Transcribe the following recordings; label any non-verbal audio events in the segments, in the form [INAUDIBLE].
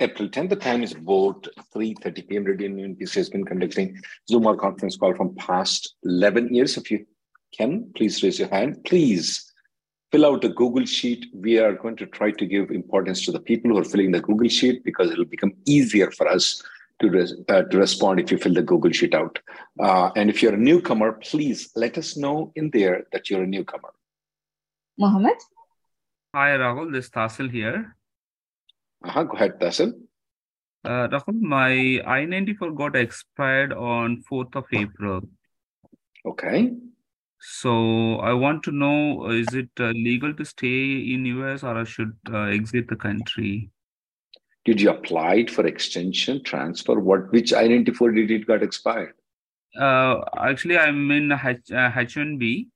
April 10th. The time is about 3.30 p.m. Radio NPC has been conducting Zoom or conference call from past 11 years. If you can, please raise your hand. Please fill out the Google Sheet. We are going to try to give importance to the people who are filling the Google Sheet because it will become easier for us to, res- uh, to respond if you fill the Google Sheet out. Uh, and if you're a newcomer, please let us know in there that you're a newcomer. Mohammed? Hi, Rahul. This is Tasil here. Uh-huh. Go ahead, Tasil. Uh, Rahul, my I-94 got expired on 4th of April. Okay. So I want to know, is it uh, legal to stay in US or I should uh, exit the country? Did you apply for extension, transfer? What which I-94 did it got expired? Uh, actually, I'm in H- uh, H1B.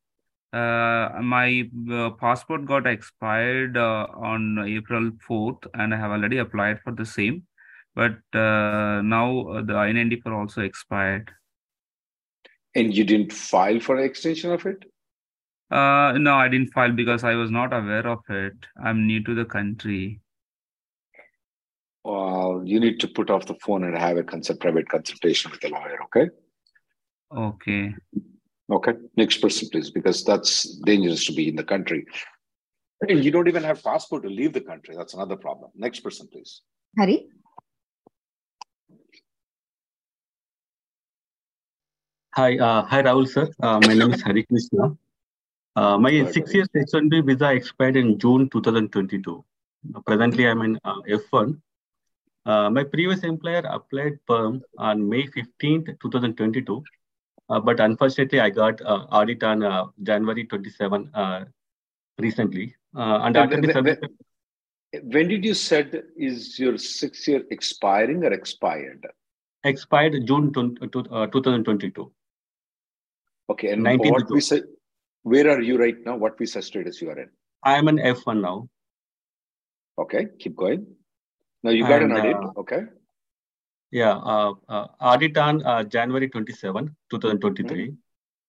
Uh, my uh, passport got expired uh, on April 4th, and I have already applied for the same. But uh, now uh, the I-94 also expired. And you didn't file for an extension of it? Uh, no, I didn't file because I was not aware of it. I'm new to the country. Well, you need to put off the phone and have a consult, private consultation with a lawyer, okay? Okay. Okay. Next person, please, because that's dangerous to be in the country. And you don't even have passport to leave the country. That's another problem. Next person, please. Hari? Hi, uh, hi Rahul sir. Uh, my name is Hari Krishna. Uh, my six years H1B visa expired in June 2022. Presently, I'm in uh, F1. Uh, my previous employer applied perm on May 15th, 2022. Uh, but unfortunately, I got uh, audit on uh, January 27 uh, recently. Uh, and When- after the when- When did you said is your six year expiring or expired? expired June 20, uh, 2022. Okay. And 19th what visa, where are you right now? What visa status you are in? I am an F1 now. Okay. Keep going. Now you got an And, audit. uh, Okay. Yeah, uh, uh, audit on uh, January 27, 2023.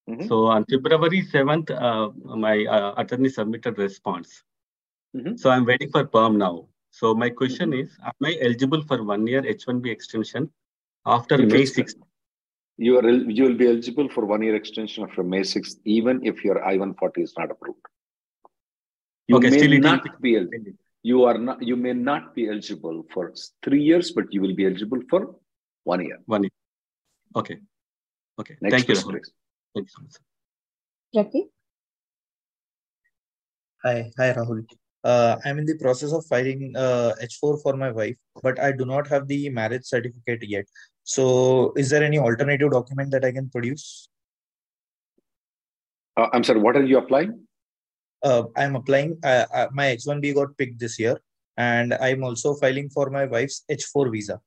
Mhm. So on February 7th, uh, my uh, attorney submitted response. Mhm. So I'm waiting for perm now. So my question is, am I eligible for one year H1B extension after If May it's- 6th? You are you will be eligible for one year extension after May 6th, even if your I-140 is not approved. You Okay, may still not be eligible. You are not. You may not be eligible for three years, but you will be eligible for one year. One year. Okay. Okay. Next Thank you. Rahul. please. Thank you so much. Jackie? Hi, hi Rahul. Uh, I'm in the process of filing uh, H4 for my wife, but I do not have the marriage certificate yet. So, is there any alternative document that I can produce? Uh, I'm sorry. What are you applying? Uh, I'm applying. Uh, uh, my H1B got picked this year, and I'm also filing for my wife's H4 visa.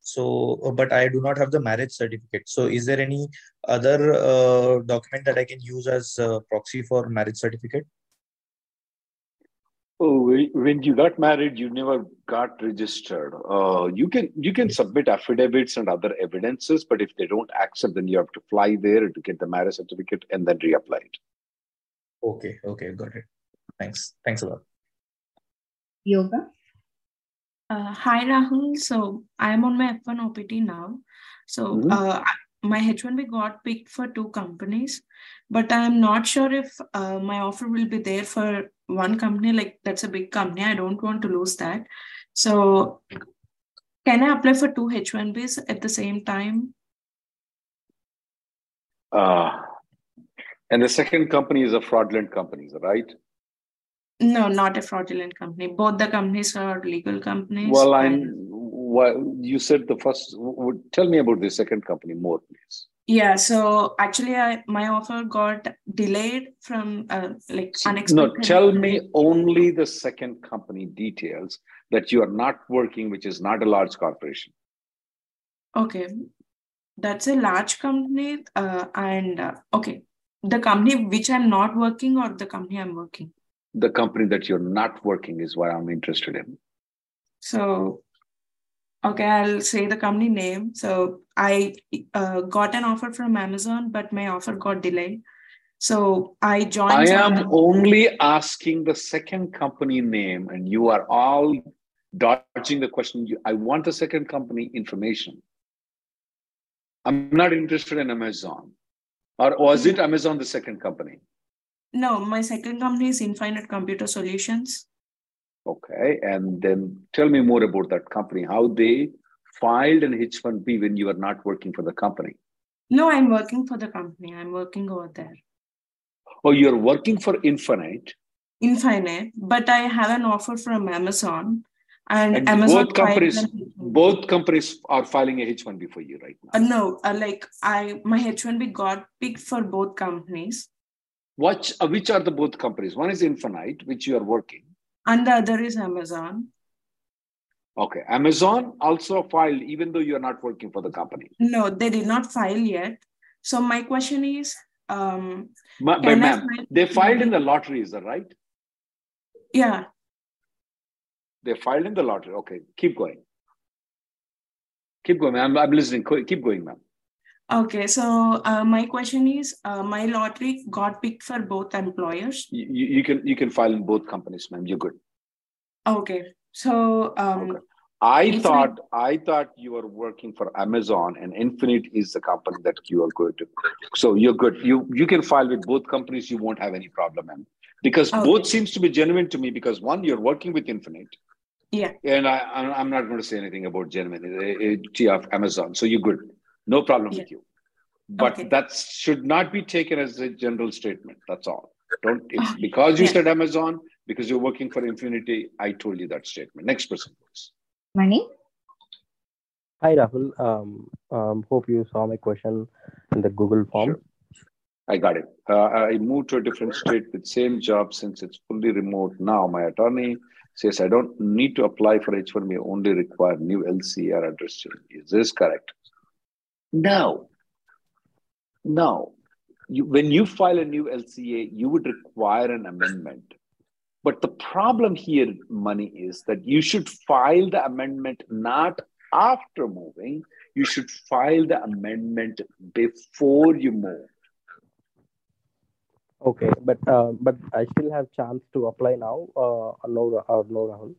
So, uh, but I do not have the marriage certificate. So, is there any other uh, document that I can use as proxy for marriage certificate? Oh, when you got married, you never got registered. You can you can submit affidavits and other evidences, but if they don't accept, then you have to fly there to get the marriage certificate and then reapply it. Okay, okay, got it. Thanks. Thanks a lot. Yoga? Uh, hi Rahul. So I am on my F1 OPT now. So Mhm. uh, my H1B got picked for two companies, but I am not sure if uh, my offer will be there for one company. Like that's a big company. I don't want to lose that. So can I apply for two H1Bs at the same time? Uh, and the second company is a fraudulent company, right? No, not a fraudulent company. Both the companies are legal companies. Well, I'm. well, you said the first. Tell me about the second company more, please. Yeah, so actually, I my offer got delayed from uh, like unexpected. No, tell me only the second company details that you are not working, which is not a large corporation. Okay, that's a large company, uh, and uh, okay, the company which I'm not working or the company I'm working. The company that you're not working is what I'm interested in. So Okay, I'll say the company name. So I uh, got an offer from Amazon, but my offer got delayed. So I joined. I am only asking the second company name, and you are all dodging the question. I want the second company information. I'm not interested in Amazon. Or was it Amazon the second company? No, my second company is Infinite Computer Solutions. Okay, and then tell me more about that company, how they filed an H1B when you are not working for the company. No, I'm working for the company. I'm working over there. Oh, you're working for Infinite? Infinite, but I have an offer from Amazon. And, and Amazon both companies, both companies are filing a H1B for you right now. Uh, no, uh, like I, my H1B got picked for both companies. What, uh, which are the both companies? One is Infinite, which you are working and the other is Amazon. Okay. Amazon also filed, even though you're not working for the company. No, they did not file yet. So my question is, um, Ma- but ma'am, they filed in the lottery, is that right? Yeah. They filed in the lottery. Okay, keep going. Keep going, ma'am. I'm listening. Keep going, ma'am. Okay, so uh, my question is, uh, my lottery got picked for both employers. You, you can you can file in both companies, ma'am. You're good. Okay, so um, okay. I thought I thought you were working for Amazon, and Infinite is the company that you are going to. So you're good. You you can file with both companies. You won't have any problem, ma'am. Because okay. both seems to be genuine to me. Because one, you're working with Infinite. Yeah. And I I'm not going to say anything about genuine of Amazon. So you're good. No problem yeah. with you. But okay. that should not be taken as a general statement. That's all. Don't it's because you yeah. said Amazon, because you're working for Infinity, I told you that statement. Next person, please. Mani? Hi, Rahul. Um, um, hope you saw my question in the Google form. Sure. I got it. Uh, I moved to a different state with same job since it's fully remote now. My attorney says I don't need to apply for H1B, only require new LCR address change. Is this correct? No. No. You, when you file a new LCA, you would require an amendment. But the problem here, Mani, is that you should file the amendment not after moving, you should file the amendment before you move. Okay, but uh, but I still have chance to apply now. Uh, no, uh, no, Rahul.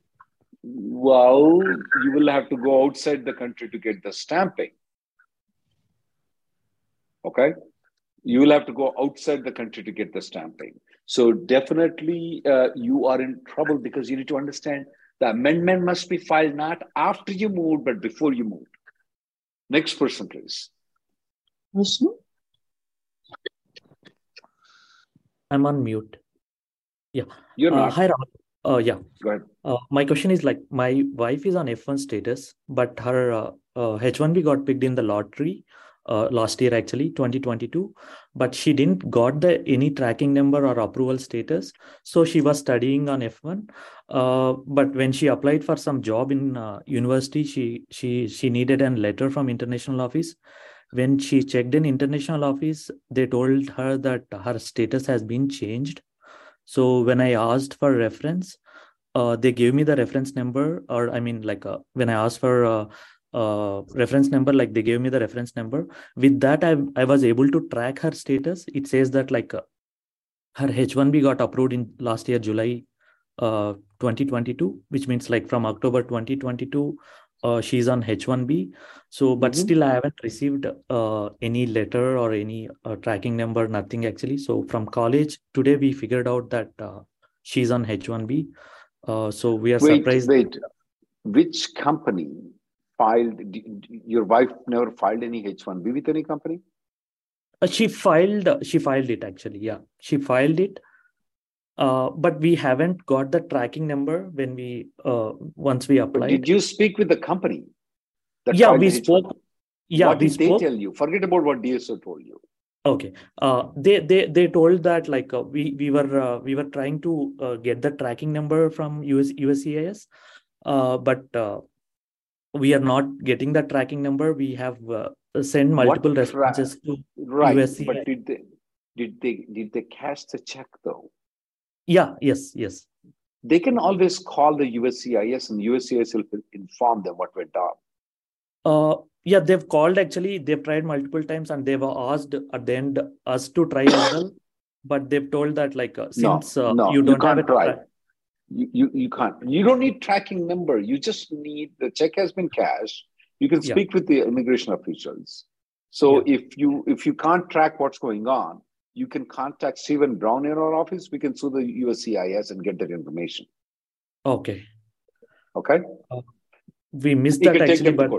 Well, you will have to go outside the country to get the stamping. Okay. You will have to go outside the country to get the stamping. So definitely uh, you are in trouble because you need to understand the amendment must be filed not after you moved, but before you moved. Next person, please. Vishnu? I'm on mute. Yeah. You're not. Uh, hi, Rahul. Uh, yeah. Go ahead. Uh, my question is like my wife is on F1 status, but her uh, uh, H1B got picked in the lottery uh, last year actually 2022 but she didn't got the any tracking number or approval status so she was studying on f1 uh, but when she applied for some job in uh, university she she she needed a letter from international office when she checked in international office they told her that her status has been changed. So when i asked for reference uh, they gave me the reference number or i mean like uh, when i asked for uh, uh, reference number like they gave me the reference number. With that i i was able to track her status. It says that like uh, her h1b got approved in last year july uh 2022 which means like from october 2022 uh, she's on h1b so but mm-hmm. still i haven't received uh, any letter or any uh, tracking number nothing actually so from college today we figured out that uh, she's on h1b uh, so we are wait, surprised wait which company filed, your wife never filed any H1B with any company? Uh, she filed. She filed it actually. Yeah, she filed it. Uh, but we haven't got the tracking number when we uh, once we applied. Did you speak with the company? yeah, we spoke. Yeah, what we did spoke. they tell you? Forget about what DSO told you. Okay. Uh, they they they told that like uh, we we were uh, we were trying to uh, get the tracking number from US USCIS, uh, but uh, we are not getting the tracking number. We have uh, sent multiple tra- responses to Right, USCIS. but did they did they did they cash the check though? Yeah. Yes. Yes. They can always call the USCIS and USCIS will inform them what went on. Uh, yeah, they've called actually. They've tried multiple times and they were asked at the end us to try as well. [COUGHS] But they've told that like uh, since uh, no, you you don't have can't a try. tra- You, you you can't. You don't need tracking number. You just need the check has been cashed. You can Yeah. speak with the immigration officials. So if you if you can't track what's going on, you can contact Stephen Brown in our office. We can sue the USCIS and get that information. Okay, Okay, uh, we missed you that actually, but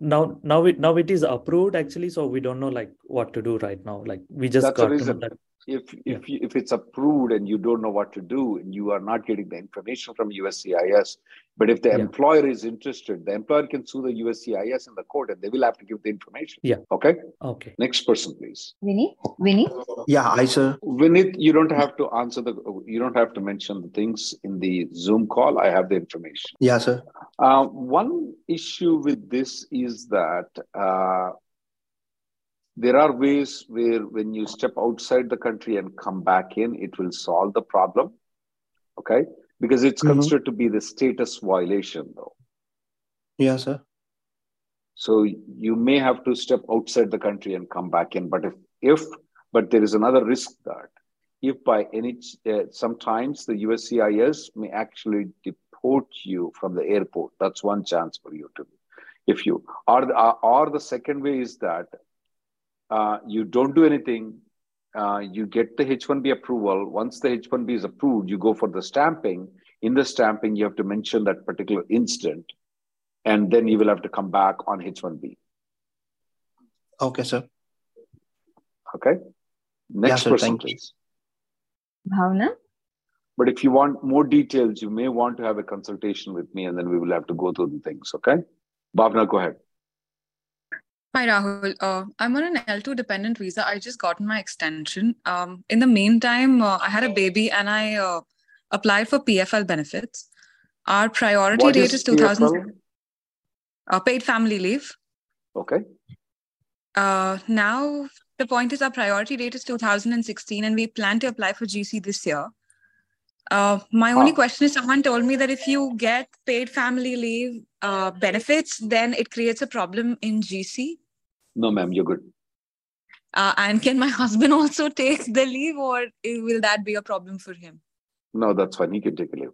now now it now it is approved actually. So we don't know like what to do right now. Like we just That's got to know that. If if you, if it's approved and you don't know what to do and you are not getting the information from USCIS, but if the Yeah. employer is interested, the employer can sue the USCIS in the court and they will have to give the information. Yeah. Okay. Okay. Next person, please. Vinny? Vinny? Yeah, I sir. Vinith, you don't have to answer the. You don't have to mention the things in the Zoom call. I have the information. Yeah, sir. Uh, one issue with this is that uh, there are ways where when you step outside the country and come back in, it will solve the problem. Okay, because it's Mhm. considered to be the status violation, though. Yeah, sir. So you may have to step outside the country and come back in. But if, if but there is another risk that if by any uh, sometimes the USCIS may actually deport you from the airport. That's one chance for you to, if you or the, or the second way is that uh, you don't do anything. Uh, you get the H1B approval. Once the H1B is approved, you go for the stamping. In the stamping, you have to mention that particular incident and then you will have to come back on H1B. Okay, sir. Okay. Next sir, person, thank you. please. Bhavna? But if you want more details, you may want to have a consultation with me and then we will have to go through the things. Okay. Bhavna, go ahead. Hi, Rahul. Uh, I'm on an L2 dependent visa. I just got my extension. Um, in the meantime, uh, I had a baby and I uh, applied for PFL benefits. Our priority What date is is 2000 PFL? uh, paid family leave. Okay. Uh, now, the point is our priority date is 2016 and we plan to apply for GC this year. Uh, my only Ah. question is someone told me that if you get paid family leave uh, benefits, then it creates a problem in GC. No, ma'am, you're good. Uh, and can my [LAUGHS] husband also take the leave, or will that be a problem for him? No, that's fine. he can take a leave.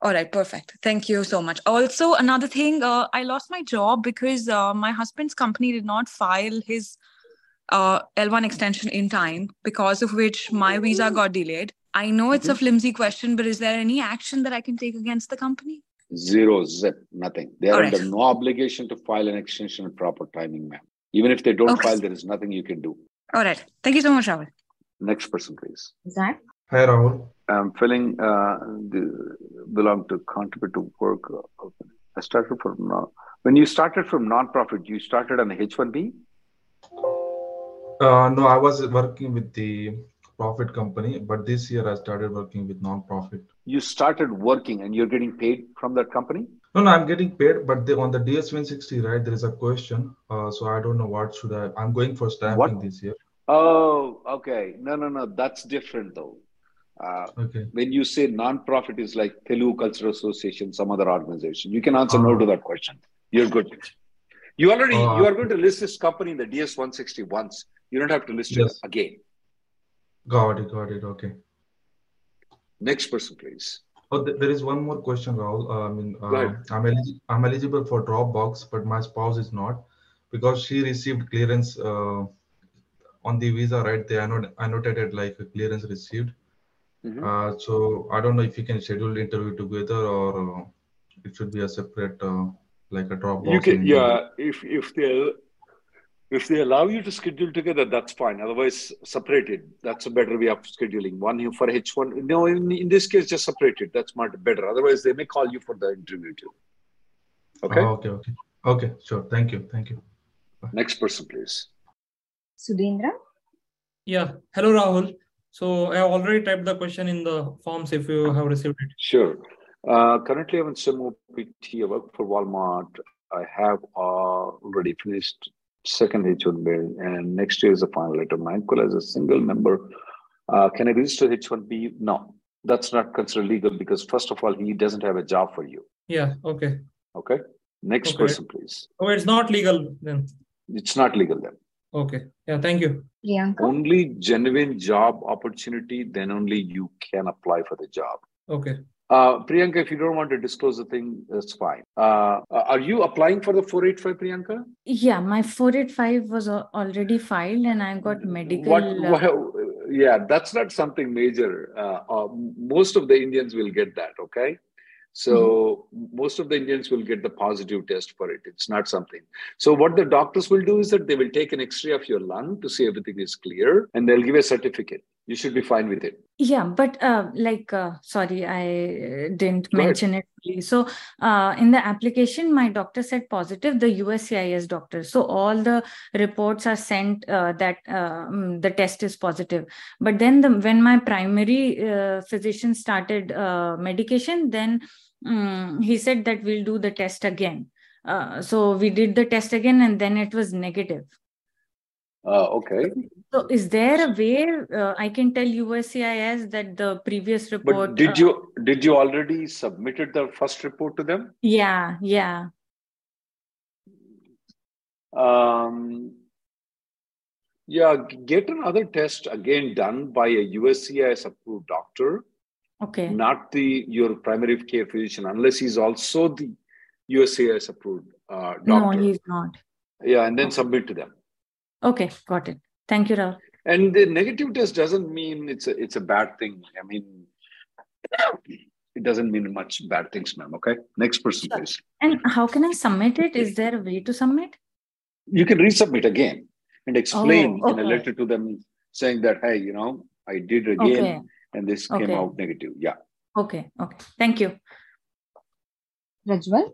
All right, perfect. Thank you so much. Also, another thing, uh, I lost my job because uh, my husband's company did not file his uh, L1 extension in time, because of which my visa got delayed. I know it's a flimsy question, but is there any action that I can take against the company? Zero, zip, nothing. They are right. under no obligation to file an extension at proper timing, ma'am. Even if they don't Okay. file, there is nothing you can do. All right. Thank you so much, Rahul. Next person, please. Zach? Hi, Rahul. I'm filling uh, the belong to contribute to work. uh, I started from non- when you started from non-profit. You started on the H1B. Uh, no, I was working with the profit company, but this year I started working with non-profit. You started working and you're getting paid from that company. No, no, I'm getting paid, but the, on the DS160, right, there is a question. Uh, so I don't know what should I. I'm going for stamping What? this year. Oh, okay. No, no, no. That's different though. Uh, Okay. when you say non-profit is like Telugu Cultural Association, some other organization, you can answer no to that question. You're good. You already Uh, you are going to list this company in the DS 160 once. You don't have to list Yes. it again. Got it, got it. Okay. Next person, please. Oh, th- there is one more question, Rahul. Uh, I mean, uh, I'm, elig- I'm eligible for Dropbox, but my spouse is not because she received clearance uh, on the visa, right? They annot- annotated like a clearance received. Mhm. Uh, so I don't know if you can schedule the interview together or uh, it should be a separate, uh, like a Dropbox. You can, yeah. If if they If they allow you to schedule together, that's fine. Otherwise, separated. That's a better way of scheduling. One here for H1. No, in, in this case, just separated. That's much better. Otherwise, they may call you for the interview too. Okay. Oh, okay. Okay. Okay. Sure. Thank you. Thank you. Next person, please. Sudhindra? Yeah. Hello, Rahul. So I have already typed the question in the forms if you have received it. Sure. Uh, currently, I'm in SIM PT. I work for Walmart. I have uh, already finished second H1B, and next year is the final letter. My uncle as a single member. Uh, can I register H1B? No, that's not considered legal because first of all, he doesn't have a job for you. Yeah. Okay. Okay. Next Okay. person, please. Oh, it's not legal then. It's not legal then. Okay. Yeah. Thank you. Priyanka? Only genuine job opportunity, then only you can apply for the job. Okay. Uh, Priyanka, if you don't want to disclose the thing, that's fine. Uh, are you applying for the 485, Priyanka? Yeah, my 485 was already filed and I've got medical. What, uh, yeah, that's not something major. Uh, uh, most of the Indians will get that, okay? So most of the Indians will get the positive test for it. It's not something. So what the doctors will do is that they will take an X-ray of your lung to see everything is clear, and they'll give a certificate. You should be fine with it. Yeah, but uh, like, uh, sorry, I uh, didn't Go ahead. mention it. fully. So, uh, in the application, my doctor said positive, the USCIS doctor. So, all the reports are sent uh, that uh, mm, the test is positive. But then, the, when my primary uh, physician started uh, medication, then mm, he said that we'll do the test again. Uh, so, we did the test again, and then it was negative. Uh, okay. So, is there a way uh, I can tell USCIS that the previous report? But did uh, you did you already submitted the first report to them? Yeah, yeah. Um, yeah, get another test again done by a USCIS approved doctor, Okay. not the your primary care physician, unless he's also the USCIS approved uh, No, he's not. Yeah, and then submit to them. Okay, got it. Thank you, Rahul. And the negative test doesn't mean it's a it's a bad thing. I mean, [CLEARS THROAT] it doesn't mean much bad things, ma'am. Okay, next person, please. And how can I submit it? Is there a way to submit? You can resubmit again and explain Oh, in a letter to them saying that, hey, you know, I did again Okay. and this came out negative. Yeah. Okay, okay. Thank you. Prajwal?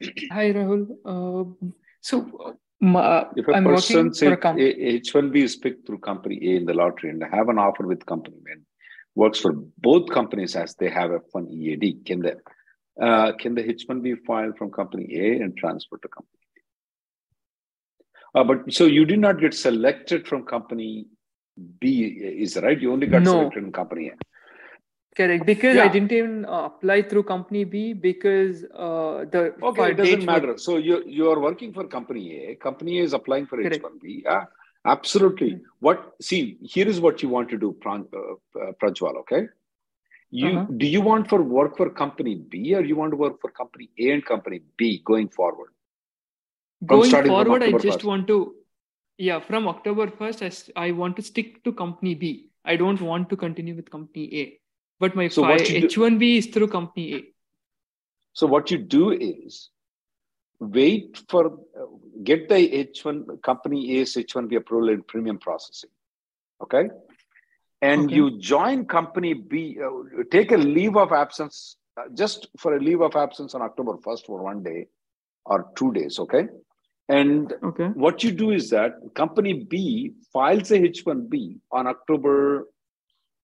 [CLEARS THROAT] Hi, Rahul. Uh, so, uh, If a I'm person say for a company. H one B is picked through company A in the lottery and have an offer with company and works for both companies as they have F1 EAD, can the uh, can the H one B file from company A and transfer to company B? Uh, but so you did not get selected from company B, is right? You only got No. selected in company A. Correct, because I didn't even uh, apply through company B because uh, the Okay, it doesn't dates were- matter. So you you are working for company A. Company A is applying for Correct. H1B. Yeah, absolutely. What? See, here is what you want to do, Pran, uh, uh, Prajwal. Okay. You Uh-huh. do you want for work for company B or you want to work for company A and company B going forward? Going forward, I just 1st. want to, yeah, from October 1st, i want to stick to company B. I don't want to continue with company A. But my So fi- what you do- H1B is through company A. So what you do is wait for uh, get the H1 company A's H1B approval in premium processing. Okay. And Okay. you join company B, uh, take a leave of absence, uh, just for a leave of absence on October 1st for one day or two days. Okay. And Okay. what you do is that company B files a H1B on October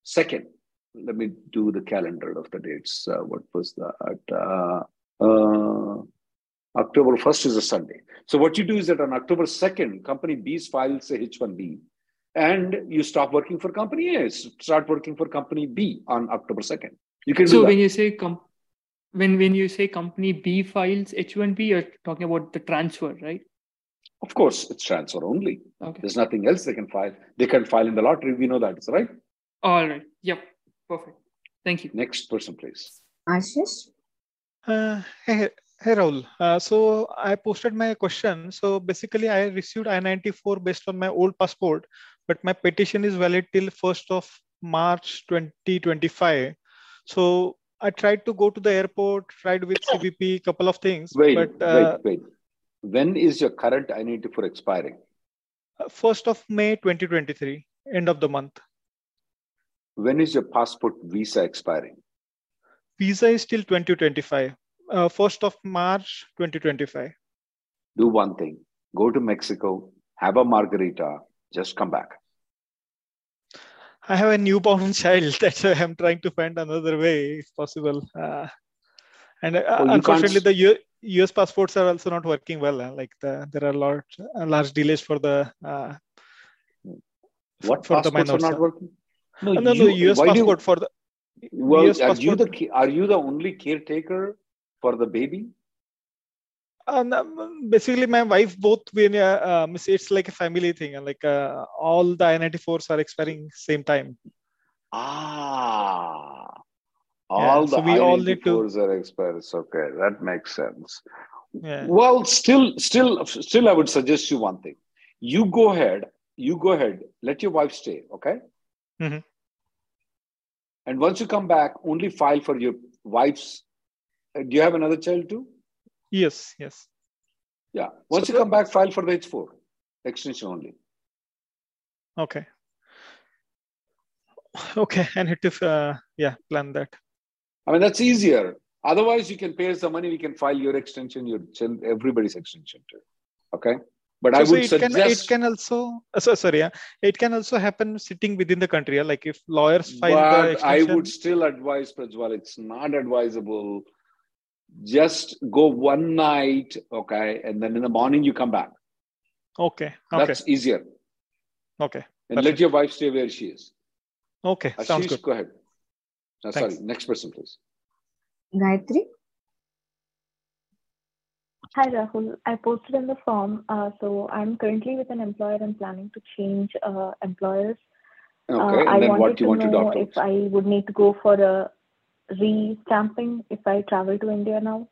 2nd. Let me do the calendar of the dates. Uh, what was that? Uh, uh, October 1st is a Sunday. So what you do is that on October 2nd, company B files a H1B and you stop working for company A, start working for company B on October 2nd. You can So when you say com- when when you say company B files H1B, you're talking about the transfer, right? Of course, it's transfer only. Okay. There's nothing else they can file. They can file in the lottery. We know that, right? All right. Yep. Perfect. Thank you. Next person, please. Ashish? Uh, hey, hey Rahul. Uh, so I posted my question. So basically, I received I-94 based on my old passport, but my petition is valid till 1st of March 2025. So I tried to go to the airport, tried with CBP, couple of things, Wait, but uh, wait, wait. When is your current I-94 expiring? Uh, First of May 2023, end of the month. When is your passport visa expiring? Visa is till 2025. Uh, First of March 2025. Do one thing. Go to Mexico, have a margarita, just come back. I have a newborn [LAUGHS] child. That's why I'm trying to find another way, if possible. Uh, and uh, Oh, unfortunately, can't- the U- US passports are also not working well. uh, Like the, there are large, uh, large delays for the uh, What for the passports are not working? No, no, no, US do you- passport for the Well, US are you passport. the are you the only caretaker for the baby? And um, basically, my wife both when uh, um, it's- like a family thing, and like uh, all the I-94s are expiring same time. Ah, Yeah, all so the we all need to- I-94s are expired. Okay, that makes sense. Yeah. Well, still, still, still, I would suggest you one thing. You go ahead. You go ahead. Let your wife stay. Okay. Mhm. And once you come back, only file for your wife's. uh, Do you have another child too? Yes, yes. Yeah. Once So you come back, file for the H4 extension only. Okay. Okay, [LAUGHS] And need to uh, yeah plan that. I mean, that's easier. Otherwise, you can pay us the money. We can file your extension, your child, everybody's extension too. Okay. But I So- so would it can it can also uh, so, sorry yeah it can also happen sitting within the country yeah? like if lawyers file the but I would still advise Prajwal, it's not advisable. Just go one night, okay, and then in the morning you come back. okay okay That's easier. okay And let your wife stay where she is. okay sounds good go ahead. Uh, sorry, next person, please. Gayatri? Hi, Rahul. I posted in the form. Uh, so I'm currently with an employer and planning to change uh, employers. Okay, uh, and I then what do you want to know if I would need to go for a re-stamping if I travel to India now.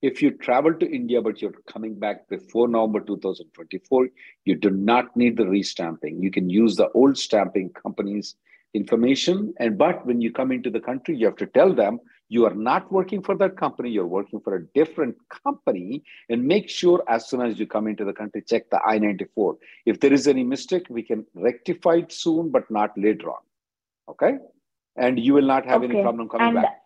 If you travel to India but you're coming back before November 2024, you do not need the re-stamping. You can use the old stamping company's information. And but when you come into the country, you have to tell them you are not working for that company, you're working for a different company, and make sure as soon as you come into the country, check the I-94. If there is any mistake, we can rectify it soon, but not later on. Okay? And you will not have any problem coming and- back.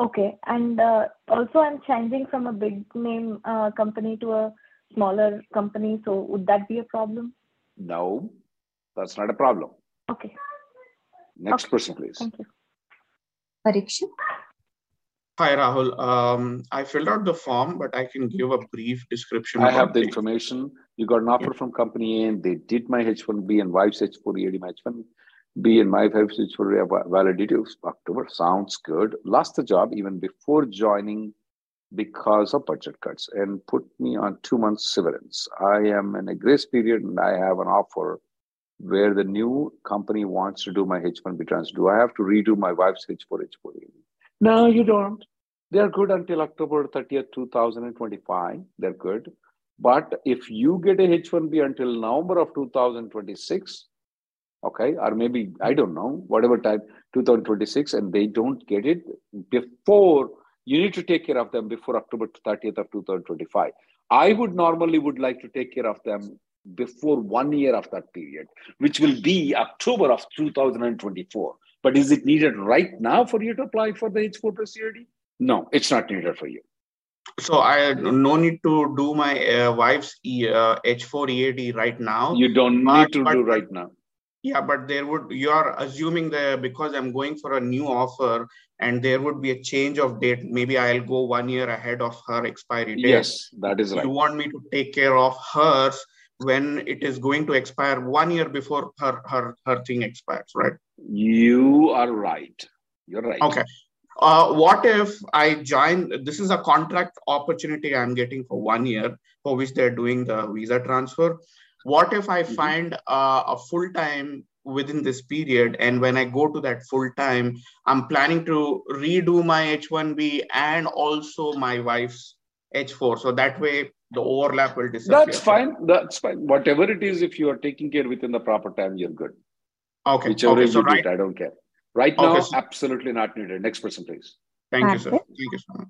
Okay. And uh, also, I'm changing from a big name uh, company to a smaller company. So would that be a problem? No, that's not a problem. Okay. Next person, please. Thank you. Parikshit? Hi, Rahul. Um, I filled out the form, but I can give a brief description. I have the information. You got an offer from company A, and they did my H1B and wife's H4EAD, my H1B and my wife's H4 validity of October. Sounds good. Lost the job even before joining because of budget cuts and put me on two months severance. I am in a grace period and I have an offer where the new company wants to do my H1B transfer. Do I have to redo my wife's H4, H4EAD? No, you don't. They're good until October 30th, 2025. They're good. But if you get a H1B until November of 2026, okay, or maybe, I don't know, whatever time, 2026, and they don't get it before, you need to take care of them before October 30th of 2025. I would normally would like to take care of them before one year of that period, which will be October of 2024. But is it needed right now for you to apply for the H4 plus CRD? No, it's not needed for you. So I no need to do my uh, wife's E- uh, H4 EAD right now. You don't But- need to but- do right now. Yeah, but there would you are assuming that because I'm going for a new offer and there would be a change of date. Maybe I'll go one year ahead of her expiry date. Yes, that is right. You want me to take care of hers when it is going to expire one year before her her her thing expires, right? You are right. You're right. Okay. Uh, what if I join? This is a contract opportunity I'm getting for one year, for which they're doing the visa transfer. What if I find uh, a full time within this period, and when I go to that full time, I'm planning to redo my H1B and also my wife's H4, so that way the overlap will disappear. That's fine. That's fine. Whatever it is, if you are taking care within the proper time, you're good. Okay. Whichever okay. is So you do right. it, I don't care. Right Okay, now, so- absolutely not needed. Next person, please. Thank you, sir. Thank you so much.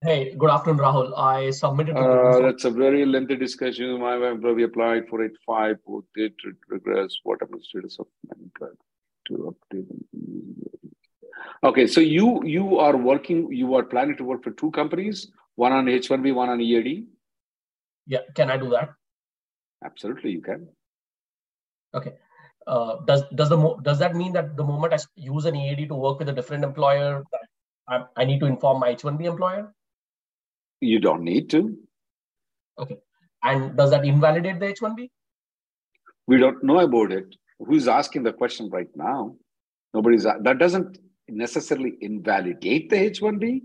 Hey, good afternoon, Rahul. I submitted. Uh, that's a very lengthy discussion. My employee applied for it five, did regress. What about the status of my to update? Okay, so you you are working. You are planning to work for two companies, one on H one B, one on EAD. Yeah, can I do that? Absolutely, you can. Okay. Uh, does does the does that mean that the moment I use an EAD to work with a different employer, I, I need to inform my H1B employer? You don't need to. Okay. And does that invalidate the H1B? We don't know about it. Who's asking the question right now? Nobody's that doesn't necessarily invalidate the H1B.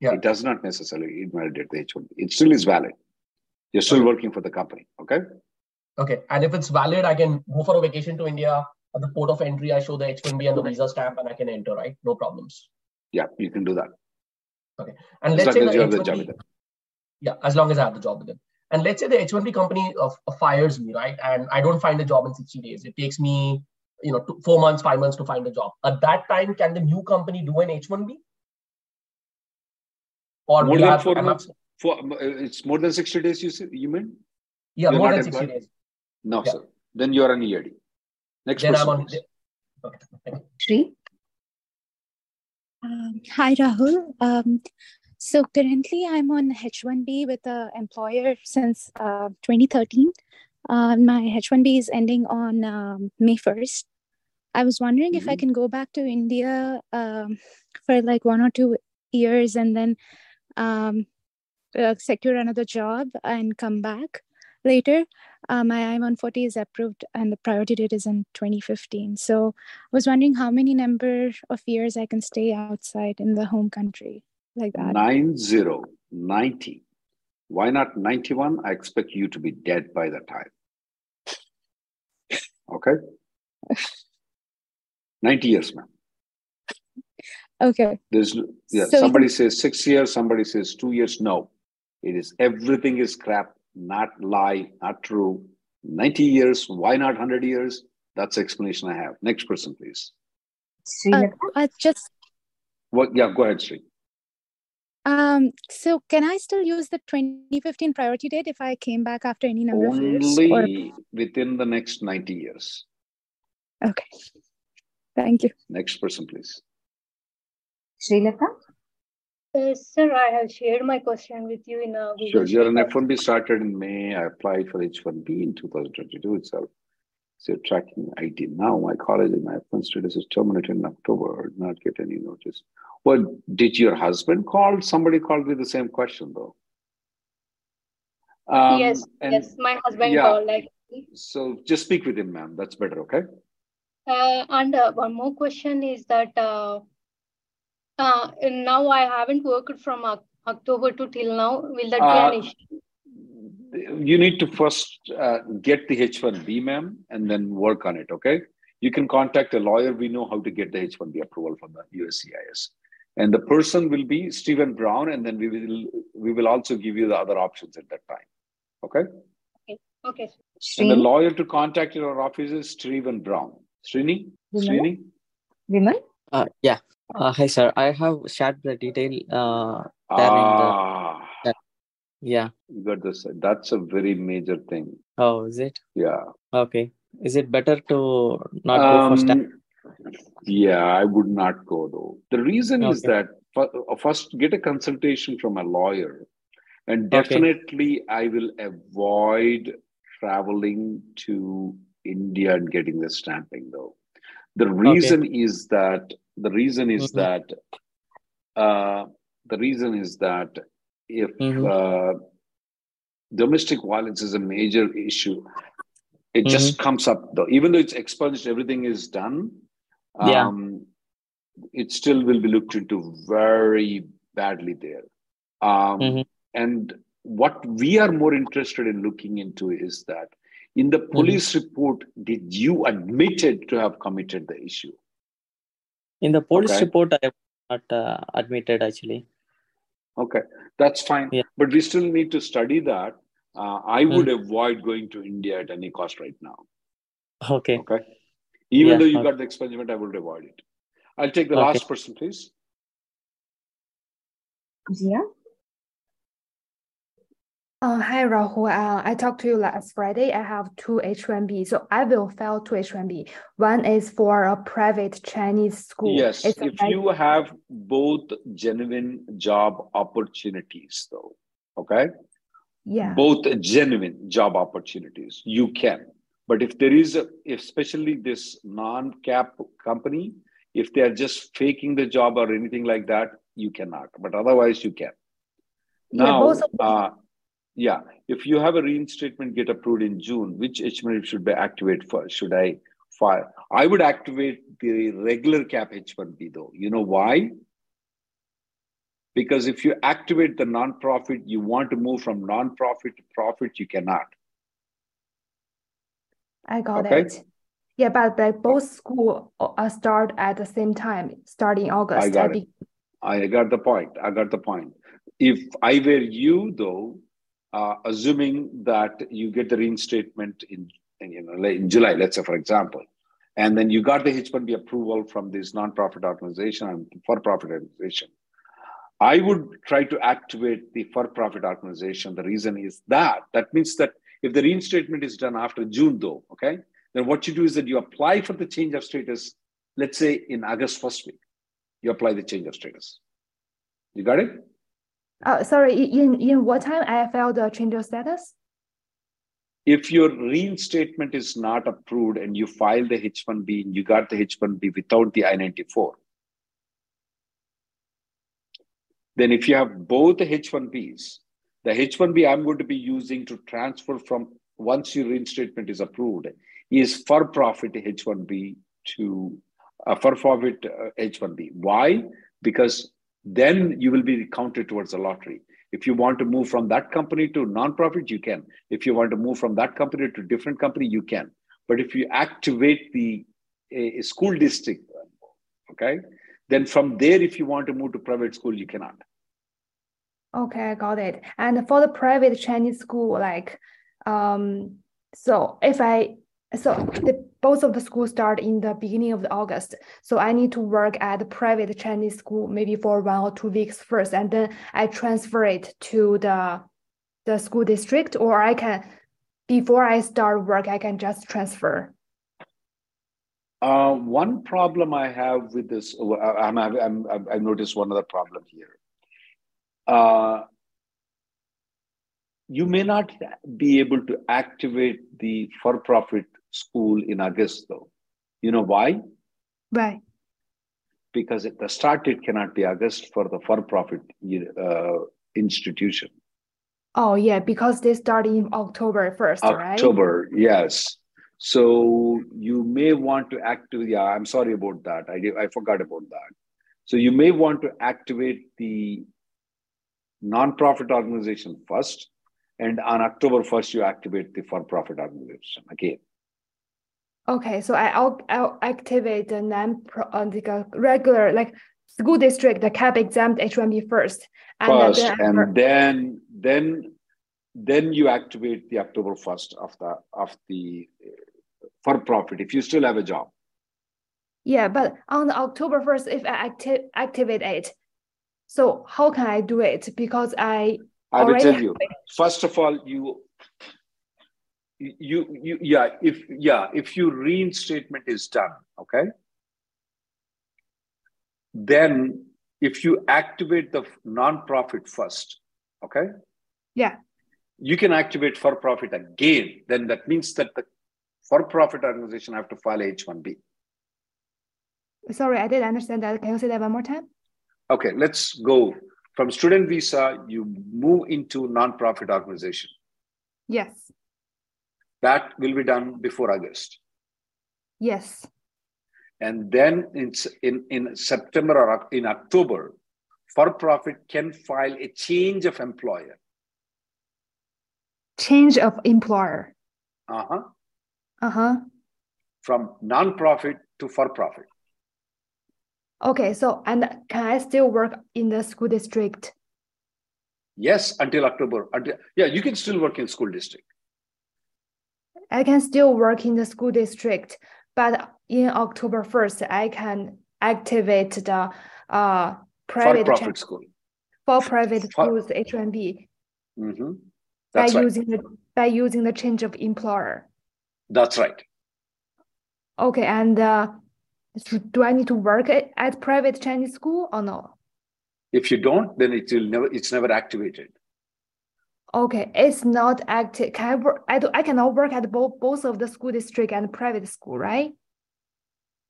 Yeah. It does not necessarily invalidate the H1B. It still is valid. You're still working for the company. Okay. Okay. And if it's valid, I can go for a vacation to India. At the port of entry, I show the H1B and the visa stamp, and I can enter, right? No problems. Yeah, you can do that. Okay. And as let's say the H1B, yeah, as long as I have the job with them. And let's say the H1B company uh, fires me, right? And I don't find a job in 60 days. It takes me, you know, two, four months, five months to find a job. At that time, can the new company do an H1B? Or more than four months? For, uh, it's more than 60 days, you, say, you mean? Yeah, You're more than 60 days. No, yeah. sir. Then you're an EAD. Next then person. I'm on. Okay. Three. Um, hi, Rahul. Um, so currently, I'm on H1B with an employer since uh, 2013. Uh, my H1B is ending on um, May 1st. I was wondering mm-hmm. if I mm-hmm. can go back to India um, for like one or two years and then um, uh, secure another job and come back later. Uh, my I-140 is approved and the priority date is in 2015. So I was wondering how many number of years I can stay outside in the home country like that. Nine zero, 90. Why not 91? I expect you to be dead by that time. Okay? [LAUGHS] 90 years, ma'am. Okay. There's yeah, so somebody says six years, somebody says two years. No. It is everything is crap not lie, not true. 90 years, why not 100 years? That's the explanation I have. Next person, please. Uh, I just. What? Yeah, go ahead, Sri. Um, so can I still use the 2015 priority date if I came back after any number Only of years? Only within the next 90 years. Okay. Thank you. Next person, please. Srilata? Uh, sir, I have shared my question with you in a Google Sure. You're an F1B started in May. I applied for H1B in 2022 itself. So you're tracking ID now. My college and my F1 status is terminated in October. Did not get any notice. Well, did your husband call? Somebody called me the same question though. Um, yes, yes, my husband yeah, called. Like, so just speak with him, ma'am. That's better, okay? Uh, and uh, one more question is that uh, uh, now I haven't worked from October to till now. Will that be an uh, issue? You need to first uh, get the H1B, ma'am, and then work on it. Okay. You can contact a lawyer. We know how to get the H1B approval from the USCIS, and the person will be Stephen Brown, and then we will we will also give you the other options at that time. Okay. Okay. Okay. And the lawyer to contact your office is Stephen Brown. Srini. Srini. Vimal. Uh, yeah. Uh, hi, sir. I have shared the detail uh, ah, the. Yeah. You got this. That's a very major thing. Oh, is it? Yeah. Okay. Is it better to not um, go for step? Yeah, I would not go though. The reason okay. is that first get a consultation from a lawyer, and definitely okay. I will avoid traveling to India and getting the stamping though. The reason okay. is that the reason is mm-hmm. that uh, the reason is that if mm-hmm. uh, domestic violence is a major issue, it mm-hmm. just comes up though. Even though it's expunged, everything is done. Um, yeah. It still will be looked into very badly there. Um, mm-hmm. and what we are more interested in looking into is that in the mm-hmm. police report, did you admitted to have committed the issue? In the police okay. report, I have not uh, admitted actually. Okay, that's fine. Yeah. But we still need to study that. Uh, I hmm. would mm. avoid going to India at any cost right now. Okay. Okay. Even yeah, though you okay. got the expungement, I would avoid it. I'll take the okay. last person, please. Zia? Uh, hi, Rahul. Uh, I talked to you last Friday. I have two H1B. So I will file two H1B. One is for a private Chinese school. Yes, It's if you have both genuine job opportunities, though, okay? Yeah. Both genuine job opportunities, you can. But if there is, a, especially this non-cap company, if they are just faking the job or anything like that, you cannot. But otherwise, you can. Yeah, Now, both of uh, yeah, if you have a reinstatement get approved in June, which H1B should be activate first? Should I file? I would activate the regular cap H1B though. You know why? Because if you activate the non-profit, you want to move from non-profit to profit, you cannot. I got Okay. it. Yeah, but like both school uh, start at the same time, starting August. I got I it. I got the point. I got the point. If I were you, though, uh, assuming that you get the reinstatement in, in, you know, in July, let's say, for example, and then you got the H-1B approval from this nonprofit organization and for-profit organization, I would try to activate the for-profit organization. The reason is that that means that if the reinstatement is done after June, though, okay, then what you do is that you apply for the change of status. Let's say in August first week, you apply the change of status. You got it? Uh, sorry, in in what time I filed the change of status? If your reinstatement is not approved and you file the H1B and you got the H1B without the I-94, then if you have both the H1Bs, the H1B I'm going to be using to transfer from once your reinstatement is approved is for profit H1B to uh, for profit uh, H1B. Why? Because then you will be counted towards the lottery. If you want to move from that company to non-profit, you can. If you want to move from that company to different company, you can. But if you activate the a, a school district, okay, then from there, if you want to move to private school, you cannot. Okay, I got it. And for the private Chinese school, like, um, so if I, so the, both of the schools start in the beginning of August. So I need to work at the private Chinese school maybe for one or two weeks first, and then I transfer it to the the school district, or I can, before I start work, I can just transfer. Uh, one problem I have with this, uh, I'm, I'm, I'm, I've noticed one other problem here. Uh, you may not be able to activate the for-profit school in August, though. You know why? Why? Because it, the start date cannot be August for the for-profit uh, institution. Oh yeah, because they start in October first, right? October, yes. So you may want to activate. Yeah, I'm sorry about that. I did, I forgot about that. So you may want to activate the non-profit organization first, and on October first you activate the for-profit organization again. Okay, so I, I'll I'll activate the non uh, a regular like school district the cap exempt H1B first, and First, then and then then then you activate the October first of the of the uh, for-profit if you still have a job. yeah, but on the October first, if I acti- activate it, so how can I do it? Because I I will tell you. First of all, you you you yeah if yeah if your reinstatement is done okay then if you activate the non-profit first okay Yeah. you can activate for profit again then that means that the for-profit organization have to file h1b Sorry, I didn't understand that. Can you say that one more time? okay let's go from student visa you move into non-profit organization Yes. That will be done before august Yes. and then in, in, in September or in October, for profit can file a change of employer. Change of employer. Uh-huh. Uh-huh. From non-profit to for profit. Okay, so and can I still work in the school district? Yes, until October. Until, yeah, you can still work in school district. I can still work in the school district, but in October 1st, I can activate the uh, private For profit school. for private schools H1B. hmm by right. using the by using the change of employer. That's right. Okay, and uh, do I need to work at, at private Chinese school or no? If you don't, then it will never. It's never activated. Okay, it's not active. Can I work? I do, I cannot work at both both of the school district and private school, right?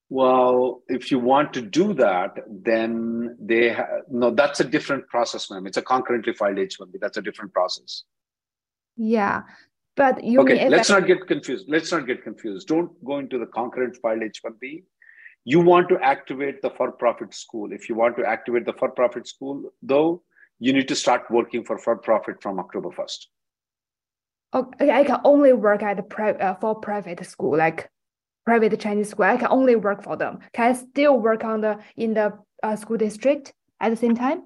Well, if you want to do that, then they ha- no. That's a different process, ma'am. It's a concurrently filed H-1B. That's a different process. Yeah, but you okay, let's I, not get confused. Let's not get confused. Don't go into the concurrent filed H-1B. You want to activate the for-profit school. If you want to activate the for-profit school, though, you need to start working for for-profit from October 1st. okay, I can only work at the pri uh, for private school, like private Chinese school. I can only work for them. Can I still work on the in the uh, school district at the same time?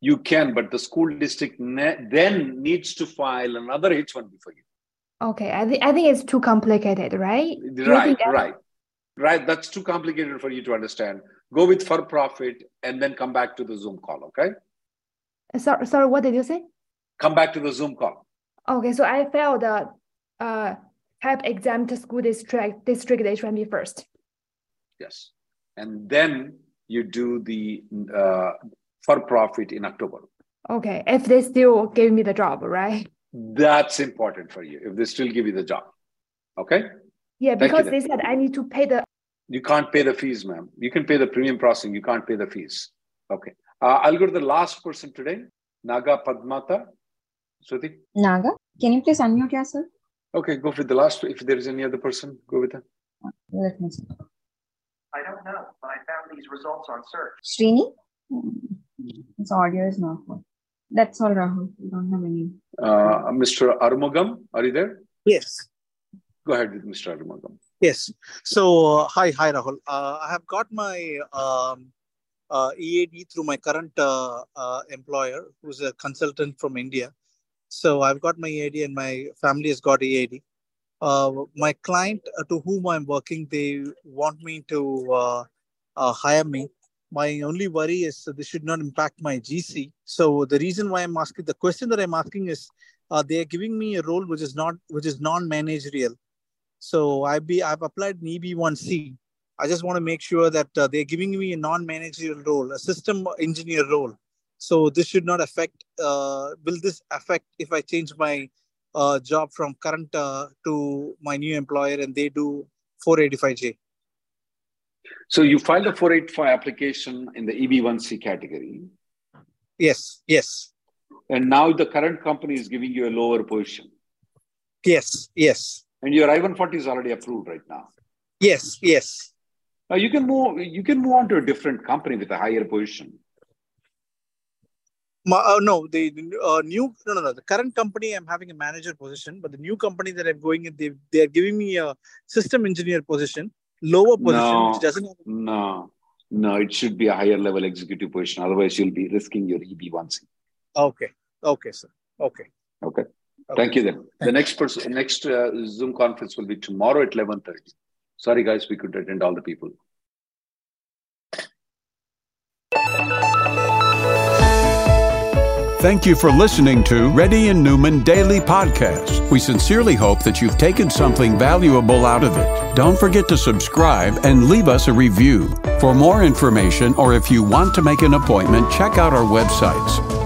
You can, but the school district ne- then needs to file another H-1B for you. Okay, I think I think it's too complicated, right? Right, right, right. That's too complicated for you to understand. Go with for-profit and then come back to the Zoom call, okay? Sorry, sorry, what did you say? Come back to the Zoom call. Okay, so I failed the uh cap exempt to school district district H1B first. Yes. And then you do the uh, for-profit in October. Okay, if they still give me the job, right? That's important for you if they still give you the job. Okay? Yeah, because they said I need to pay the You can't pay the fees, ma'am. You can pay the premium processing. You can't pay the fees. Okay. Uh, I'll go to the last person today, Naga Padmata. Shruti? Naga, can you please unmute yourself? Okay, go for the last. If there is any other person, go with her. Let me see. I don't know, but I found these results on search. Srini? Hmm. His audio is not good. That's all, Rahul. We don't have any. Uh, Mr. Armugam, are you there? Yes. Go ahead with Mr. Armugam. Yes. So, uh, hi, hi, Rahul. Uh, I have got my um, uh, EAD through my current uh, uh, employer, who's a consultant from India. So, I've got my EAD, and my family has got EAD. Uh, my client to whom I'm working, they want me to hire me. My only worry is this should not impact my GC. So, the reason why I'm asking the question that I'm asking is, they are giving me a role which is not which is non-managerial. So I be I've applied an EB1C. I just want to make sure that uh, they're giving me a non-managerial role, a system engineer role. So this should not affect. Uh, will this affect if I change my uh, job from current uh, to my new employer and they do 485J? So you filed a 485 application in the EB1C category, Yes, yes, and now the current company is giving you a lower position. yes, yes, And your I-140 is already approved right now. yes, yes. Now you can move. You can move on to a different company with a higher position. Uh, no, the uh, new no no no the current company I'm having a manager position, but the new company that I'm going in, they they are giving me a system engineer position, lower position, No, which doesn't have no, no. It should be a higher level executive position. Otherwise, you'll be risking your EB1C. Okay. Okay, sir. Okay. Okay. Thank you. Then the next person, next uh, Zoom conference will be tomorrow at eleven thirty. Sorry, guys, we could attend all the people. Thank you for listening to Reddy and Neumann Daily Podcast. We sincerely hope that you've taken something valuable out of it. Don't forget to subscribe and leave us a review. For more information or if you want to make an appointment, check out our websites